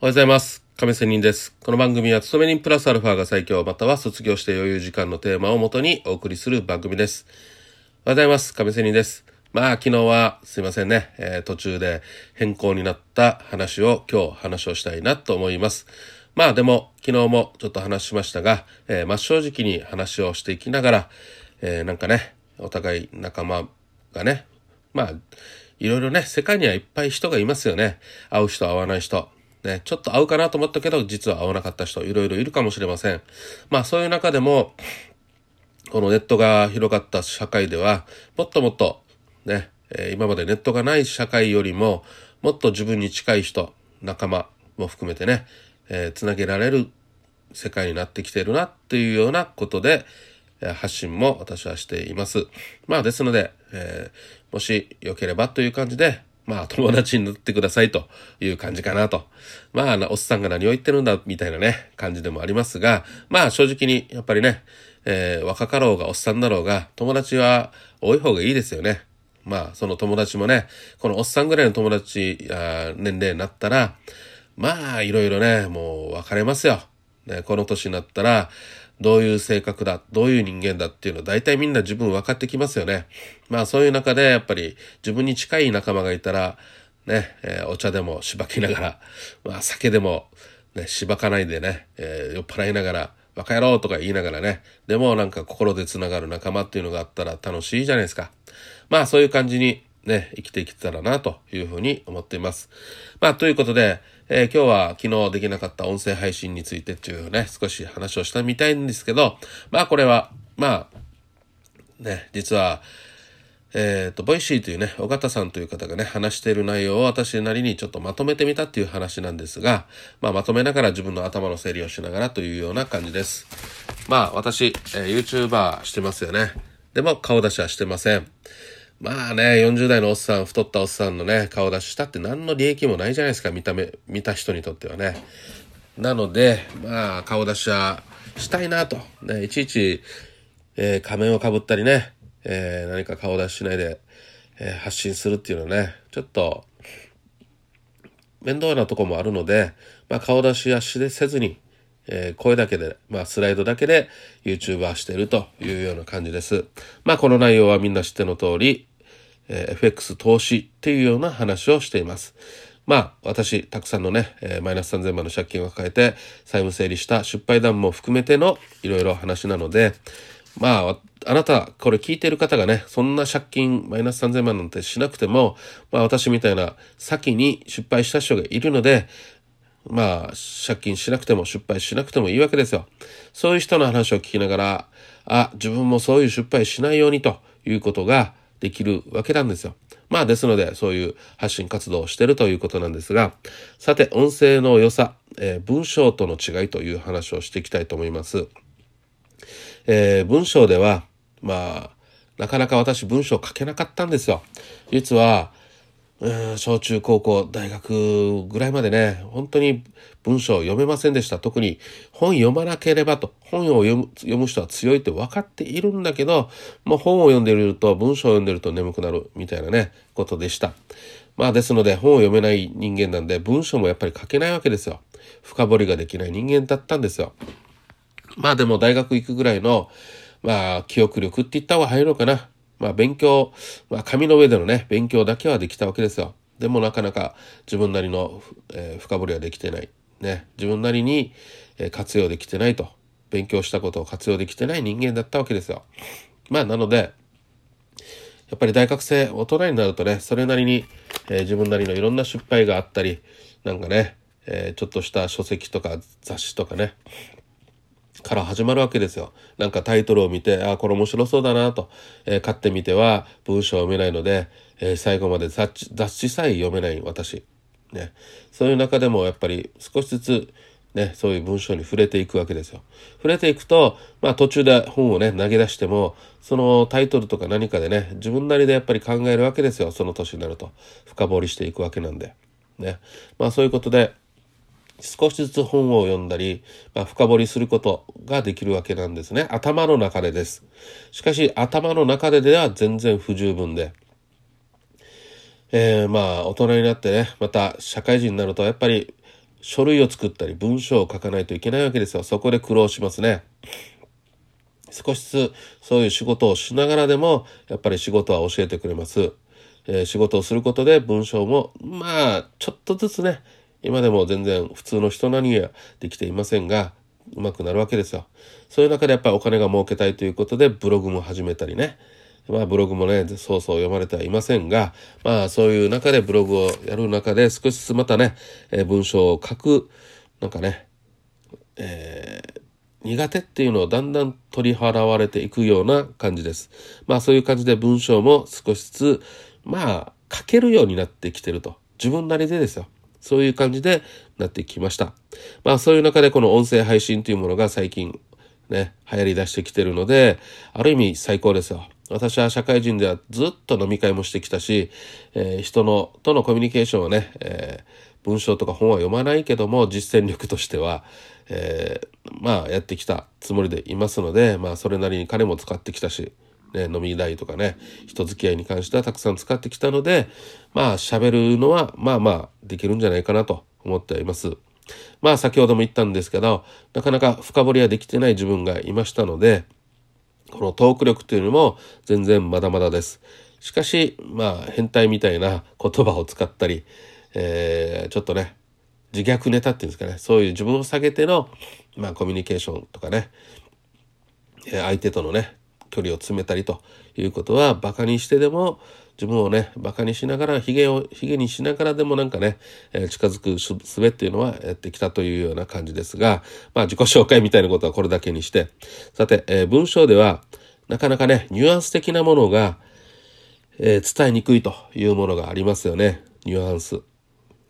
おはようございます。亀仙人です。この番組は、勤め人プラスアルファが最強、または卒業して余裕時間のテーマをもとにお送りする番組です。おはようございます。亀仙人です。まあ、昨日はすいませんね、えー途中で変更になった話を今日話をしたいなと思います。まあでも、昨日もちょっと話しましたが、えー真っ正直に話をしていきながら、えーなんかね、お互い仲間がね、まあ、いろいろね、世界にはいっぱい人がいますよね。会う人、会わない人。ね、ちょっと会うかなと思ったけど、実は会わなかった人、いろいろいるかもしれません。まあ、そういう中でも、このネットが広がった社会では、もっともっと、ね、え今までネットがない社会よりも、もっと自分に近い人、仲間も含めてね、えーつなげられる世界になってきてるなっていうようなことで、え発信も私はしています。まあですので、えーもしよければという感じで、まあ友達になってくださいという感じかなと。まあおっさんが何を言ってるんだみたいなね、感じでもありますが、まあ正直にやっぱりね、えー若かろうがおっさんだろうが、友達は多い方がいいですよね。まあその友達もね、このおっさんぐらいの友達、あ年齢になったら、まあいろいろね、もう分かれますよ。ね、この年になったら、どういう性格だ、どういう人間だっていうのは大体みんな自分分かってきますよね。まあそういう中でやっぱり自分に近い仲間がいたら、ね、えーお茶でもしばきながら、まあ酒でも、ね、しばかないでね、えー酔っ払いながら、バカ野郎とか言いながらね、でもなんか心でつながる仲間っていうのがあったら楽しいじゃないですか。まあそういう感じにね、生きていけたらなというふうに思っています。まあということで、えー今日は昨日できなかった音声配信についてっていうね、少し話をしてみたいんですけど、まあこれは、まあ、ね、実は、えっ、と、 Voicy というね、緒方さんという方がね、話している内容を私なりにちょっとまとめてみたっていう話なんですが、まあまとめながら自分の頭の整理をしながらというような感じです。まあ私、えー YouTuber してますよね。でも顔出しはしてません。まあね、40代のおっさん、太ったおっさんのね、顔出ししたって何の利益もないじゃないですか、見た目、見た人にとってはね。なので、まあ、顔出しはしたいなと。ね、いちいち、えー仮面をかぶったりね、えー何か顔出ししないで、えー発信するっていうのはね、ちょっと、面倒なとこもあるので、まあ、顔出しはしでせずに、えー声だけで、まあ、スライドだけで YouTuber してるというような感じです。まあ、この内容はみんな知っての通り、えー FX 投資っていうような話をしています。まあ、私、たくさんのね、えーマイナス3000万の借金を抱えて、債務整理した失敗談も含めてのいろいろ話なので、まあ、あなた、これ聞いてる方がね、そんな借金マイナス3000万なんてしなくても、まあ私みたいな先に失敗した人がいるので、まあ、借金しなくても失敗しなくてもいいわけですよ。そういう人の話を聞きながら、あ、自分もそういう失敗しないようにということができるわけなんですよ。まあですので、そういう発信活動をしているということなんですが、さて、音声の良さ、えー文章との違いという話をしていきたいと思います。えー文章では、まあ、なかなか私文章書けなかったんですよ。実は、小中高校大学ぐらいまでね本当に文章を読めませんでした。特に本読まなければと本を読む読む人は強いって分かっているんだけどもう本を読んでいると文章を読んでると眠くなるみたいなねことでした。まあですので本を読めない人間なんで文章もやっぱり書けないわけですよ。深掘りができない人間だったんですよ。まあでも大学行くぐらいの、まあ記憶力って言った方が早いのかな。まあ勉強、まあ紙の上でのね、勉強だけはできたわけですよ。でもなかなか自分なりの、えー深掘りはできてない。ね。自分なりに、え活用できてないと。勉強したことを活用できてない人間だったわけですよ。まあなので、やっぱり大学生、大人になるとね、それなりに、えー自分なりのいろんな失敗があったり、なんかね、えーちょっとした書籍とか雑誌とかね、から始まるわけですよ。なんかタイトルを見て、あこれ面白そうだなと、えー買ってみては文章を読めないので、えー最後まで雑誌さえ読めない私。ね。そういう中でもやっぱり少しずつ、ね、そういう文章に触れていくわけですよ。触れていくと、まあ途中で本をね、投げ出しても、そのタイトルとか何かでね、自分なりでやっぱり考えるわけですよ。その年になると。深掘りしていくわけなんで。ね。まあそういうことで、少しずつ本を読んだり、まあ、深掘りすることができるわけなんですね。頭の中でです。しかし、頭の中ででは全然不十分で。えーまあ、大人になってね、また社会人になると、やっぱり、書類を作ったり文章を書かないといけないわけですよ。そこで苦労しますね。少しずつそういう仕事をしながらでもやっぱり仕事は教えてくれます。えー、仕事をすることで文章もまあちょっとずつね今でも全然普通の人なにはできていませんがうまくなるわけですよ。そういう中でやっぱりお金が儲けたいということでブログも始めたりね。まあブログもね、そうそう読まれてはいませんが、まあそういう中でブログをやる中で少しずつまたね、えー、文章を書く、なんかね、えー、苦手っていうのをだんだん取り払われていくような感じです。まあそういう感じで文章も少しずつ、まあ書けるようになってきてると。自分なりでですよ。そういう感じでなってきました。まあそういう中でこの音声配信というものが最近ね、流行り出してきてるので、ある意味最高ですよ。私は社会人ではずっと飲み会もしてきたし、えー、人のとのコミュニケーションはね、えー、文章とか本は読まないけども実践力としては、えー、まあやってきたつもりでいますので、まあそれなりに金も使ってきたし、ね、飲み代とかね、人付き合いに関してはたくさん使ってきたので、まあ喋るのはまあまあできるんじゃないかなと思っています。まあ先ほども言ったんですけど、なかなか深掘りはできてない自分がいましたので、このトーク力というのも全然まだまだです。しかし、まあ変態みたいな言葉を使ったり、えー、ちょっとね、自虐ネタっていうんですかね、そういう自分を下げての、まあコミュニケーションとかね、相手とのね、距離を詰めたりということはバカにしてでも自分をねバカにしながらヒゲをヒゲにしながらでもなんかね、えー、近づく術っていうのはやってきたというような感じですがまあ自己紹介みたいなことはこれだけにして。さて、えー、文章ではなかなかねニュアンス的なものが、えー、伝えにくいというものがありますよね。ニュアンス。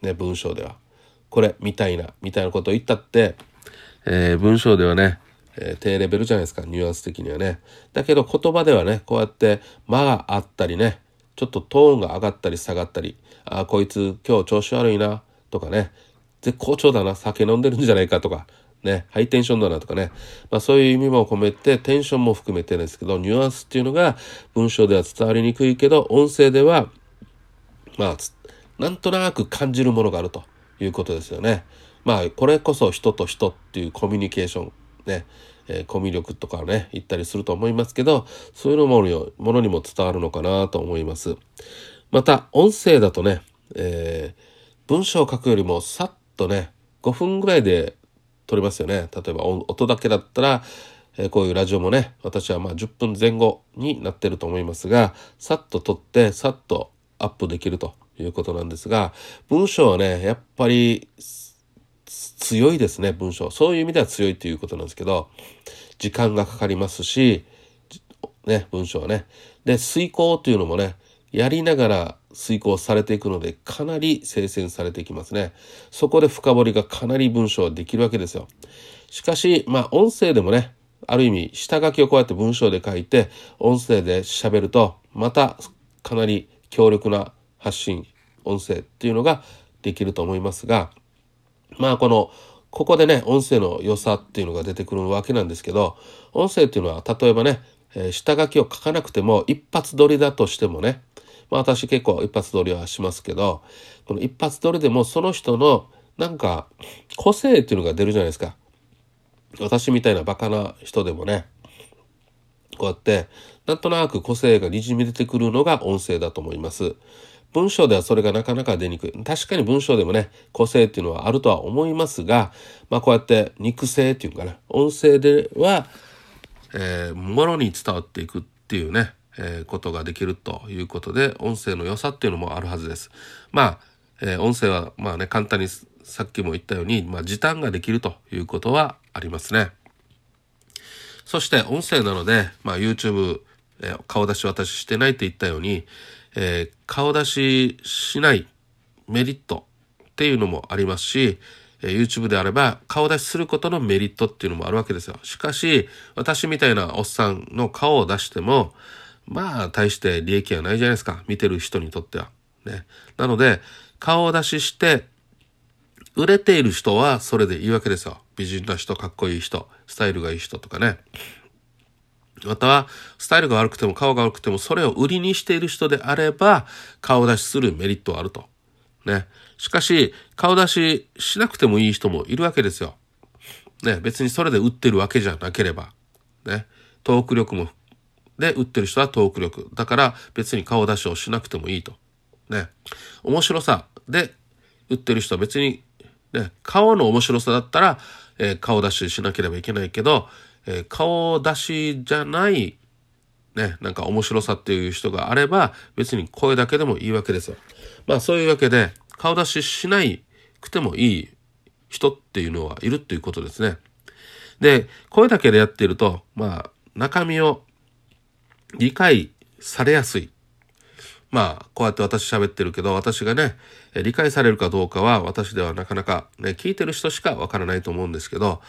ね文章では。これみたいなみたいなことを言ったって、え文章ではねえー、低レベルじゃないですか、ニュアンス的にはね。だけど言葉ではね、こうやって間があったりね、ちょっとトーンが上がったり下がったり、ああ、こいつ今日調子悪いな、とかね、絶好調だな、酒飲んでるんじゃないかとか、ね、ハイテンションだなとかね、まあそういう意味も込めて、テンションも含めてですけど、ニュアンスっていうのが文章では伝わりにくいけど、音声では、まあ、なんとなく感じるものがあるということですよね。まあ、これこそ人と人っていうコミュニケーションね、えー、コミュ力とかね、言ったりすると思いますけど、そういうのもものにも伝わるのかなと思います。また、音声だとね、えー、文章を書くよりもさっとね、5分ぐらいで撮れますよね。例えば音だけだったら、え、こういうラジオもね、私はまあ10分前後になってると思いますが、さっと撮って、さっとアップできるということなんですが、文章はね、やっぱり強いですね、文章。そういう意味では強いということなんですけど、時間がかかりますし、ね、文章はね。で、遂行というのもね、やりながら遂行されていくので、かなり精選されていきますね。そこで深掘りがかなり文章はできるわけですよ。しかし、まあ、音声でもね、ある意味、下書きをこうやって文章で書いて、音声で喋ると、またかなり強力な発信、音声っていうのができると思いますが、まあこの、ここでね、音声の良さっていうのが出てくるわけなんですけど、音声っていうのは例えばね、えー、下書きを書かなくても一発撮りだとしてもね、まあ私結構一発撮りはしますけど、この一発撮りでもその人のなんか個性っていうのが出るじゃないですか。私みたいなバカな人でもね、こうやってなんとなく個性がにじみ出てくるのが音声だと思います。文章ではそれがなかなか出にくい。確かに文章でもね、個性っていうのはあるとは思いますが、まあこうやって肉声っていうかね、音声では、えー、ものに伝わっていくっていうね、えー、ことができるということで、音声の良さっていうのもあるはずです。まあ、えー、音声はまあね、簡単にさっきも言ったように、まあ時短ができるということはありますね。そして音声なので、まあ YouTube、えー、顔出し私してないって言ったように、えー、顔出ししないメリットっていうのもありますし、えー、YouTube であれば顔出しすることのメリットっていうのもあるわけですよ。しかし、私みたいなおっさんの顔を出しても、まあ、大して利益はないじゃないですか。見てる人にとっては。ね。なので、顔を出しして、売れている人はそれでいいわけですよ。美人な人、かっこいい人、スタイルがいい人とかね。または、スタイルが悪くても顔が悪くても、それを売りにしている人であれば、顔出しするメリットはあるとね。しかし、顔出ししなくてもいい人もいるわけですよ。ね。別にそれで売ってるわけじゃなければ。ね。トーク力も、で売ってる人はトーク力。だから別に顔出しをしなくてもいいと。ね。面白さで売ってる人は別に、ね、顔の面白さだったら、えー、顔出ししなければいけないけど、えー、顔出しじゃない、ね、なんか面白さっていう人があれば、別に声だけでもいいわけですよ。まあそういうわけで、顔出ししないくてもいい人っていうのはいるっていうことですね。で、声だけでやっていると、まあ、中身を理解されやすい。まあ、こうやって私喋ってるけど、私がね、理解されるかどうかは私ではなかなかね、聞いてる人しかわからないと思うんですけど、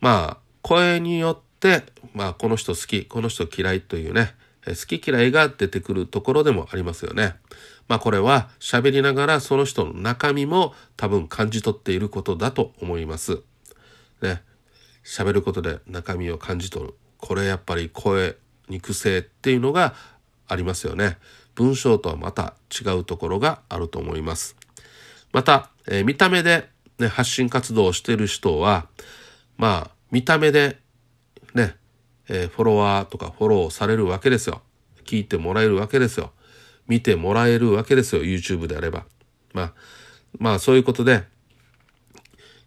まあ、声によって、まあ、この人好き、この人嫌いというね、好き嫌いが出てくるところでもありますよね。まあこれは喋りながらその人の中身も多分感じ取っていることだと思います。ね。喋ることで中身を感じ取る。これやっぱり声、肉声っていうのがありますよね。文章とはまた違うところがあると思います。また、えー、見た目で、ね、発信活動をしている人は、まあ、見た目で、ね、えー、フォロワーとかフォローされるわけですよ。聞いてもらえるわけですよ。見てもらえるわけですよ。YouTube であれば。まあ、まあそういうことで、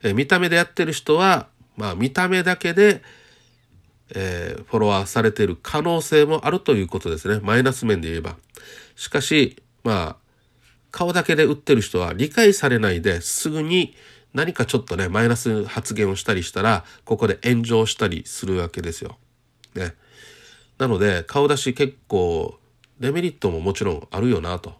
えー、見た目でやってる人は、まあ見た目だけで、えー、フォロワーされている可能性もあるということですね。マイナス面で言えば。しかし、まあ、顔だけで売ってる人は理解されないですぐに何かちょっとね、マイナス発言をしたりしたら、ここで炎上したりするわけですよ。ね。なので、顔出し結構、デメリットももちろんあるよなと。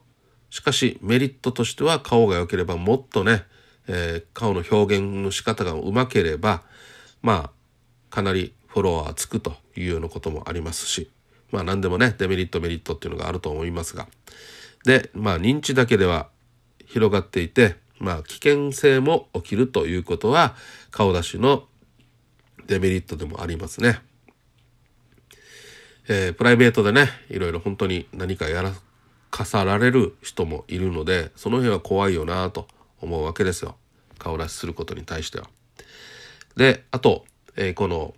しかし、メリットとしては顔が良ければもっとね、えー、顔の表現の仕方がうまければ、まあ、かなりフォロワーつくというようなこともありますし、まあ何でもね、デメリット、メリットっていうのがあると思いますが。で、まあ認知だけでは広がっていて、まあ危険性も起きるということは、顔出しのデメリットでもありますね。えー、プライベートでね、いろいろ本当に何かやらかさられる人もいるので、その辺は怖いよなと思うわけですよ。顔出しすることに対しては。で、あと、えー、この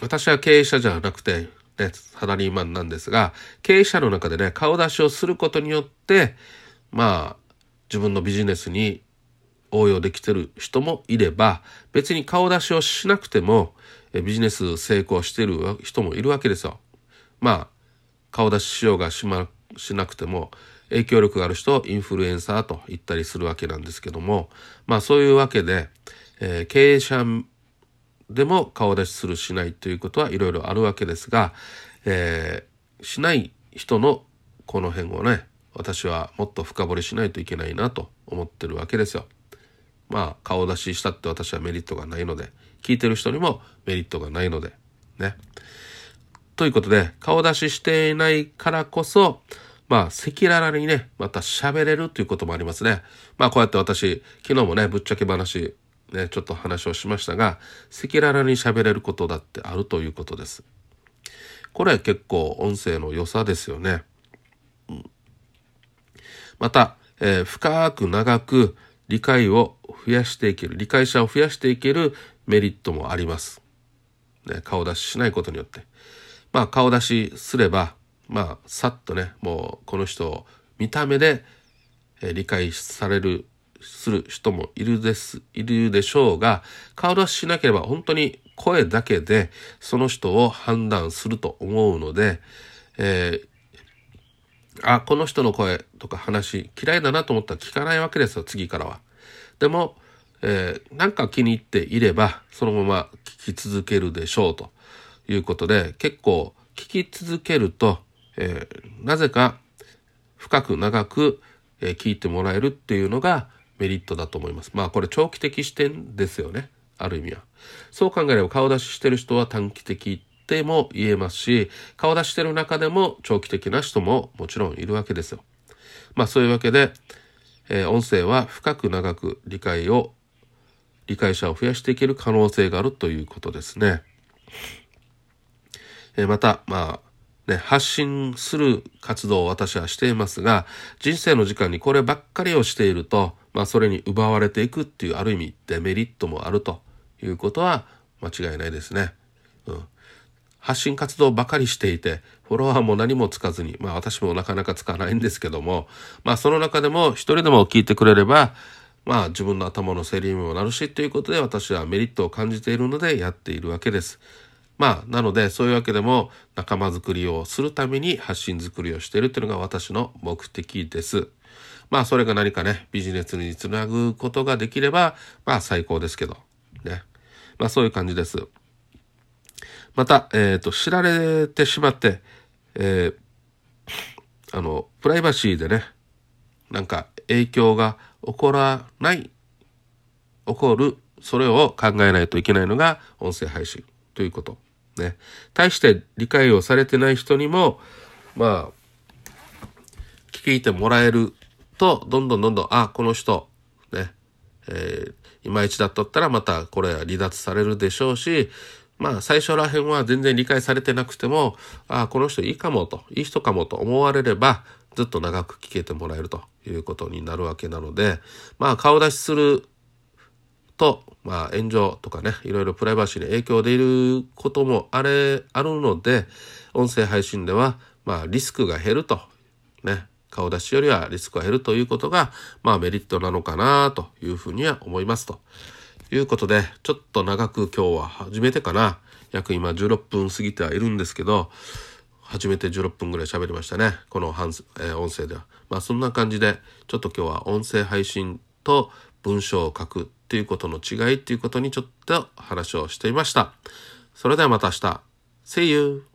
私は経営者じゃなくて、ね、サラリーマンなんですが、経営者の中でね、顔出しをすることによって、まあ、自分のビジネスに応用できてる人もいれば、別に顔出しをしなくても、ビジネス成功してる人もいるわけですよ。まあ、顔出ししようがしま、しなくても、影響力がある人をインフルエンサーと言ったりするわけなんですけども、まあそういうわけで、えー、経営者でも顔出しするしないということはいろいろあるわけですが、えー、しない人のこの辺をね私はもっと深掘りしないといけないなと思ってるわけですよ。まあ顔出ししたって私はメリットがないので聞いてる人にもメリットがないのでね。ということで顔出ししていないからこそまあ赤裸々にねまた喋れるということもありますね。まあこうやって私昨日もねぶっちゃけ話ね、ちょっと話をしましたが、赤裸々に喋れることだってあるということです。これは結構音声の良さですよね。また、えー、深く長く理解を増やしていける、理解者を増やしていけるメリットもあります。ね、顔出ししないことによって。まあ顔出しすれば、まあさっとね、もうこの人を見た目で、えー、理解されるする人もいるです、いるでしょうが、顔出ししなければ本当に声だけでその人を判断すると思うので、えー、あ、この人の声とか話嫌いだなと思ったら聞かないわけですよ、次からは。でも、えー、なんか気に入っていれば、そのまま聞き続けるでしょうということで、結構聞き続けると、えー、なぜか深く長く、えー、聞いてもらえるっていうのが、メリットだと思います。まあこれ長期的視点ですよね。ある意味は。そう考えれば顔出ししてる人は短期的っても言えますし、顔出してる中でも長期的な人ももちろんいるわけですよ。まあそういうわけで、えー、音声は深く長く理解を、理解者を増やしていける可能性があるということですね。えー、また、まあ、ね、発信する活動を私はしていますが、人生の時間にこればっかりをしていると、まあそれに奪われていくっていうある意味デメリットもあるということは間違いないですね。うん。発信活動ばかりしていて、フォロワーも何もつかずに、まあ私もなかなかつかないんですけども、まあその中でも一人でも聞いてくれれば、まあ自分の頭の整理にもなるしということで私はメリットを感じているのでやっているわけです。まあなのでそういうわけでも仲間づくりをするために発信づくりをしているというのが私の目的です。まあそれが何かねビジネスにつなぐことができればまあ最高ですけどね。まあそういう感じです。また、えっ、ー、と知られてしまって、えー、あのプライバシーでねなんか影響が起こらない、起こる、それを考えないといけないのが音声配信ということ。ね。対して理解をされてない人にも、まあ、聞いてもらえると、どんどんどんどん、あ、この人、ね、えー、いまいちだっとったらまたこれは離脱されるでしょうし、まあ最初らへんは全然理解されてなくても、あ、この人いいかもと、いい人かもと思われれば、ずっと長く聞けてもらえるということになるわけなので、まあ顔出しすると、まあ炎上とかね、いろいろプライバシーに影響でいることもあれ、あるので、音声配信では、まあリスクが減ると、ね、顔出しよりはリスクが減るということが、まあメリットなのかなというふうには思いますと。いうことで、ちょっと長く今日は初めてかな。約今16分過ぎてはいるんですけど、初めて16分ぐらい喋りましたね。このえー、音声では。まあそんな感じで、ちょっと今日は音声配信と文章を書くっていうことの違いっていうことにちょっと話をしていました。それではまた明日。See you!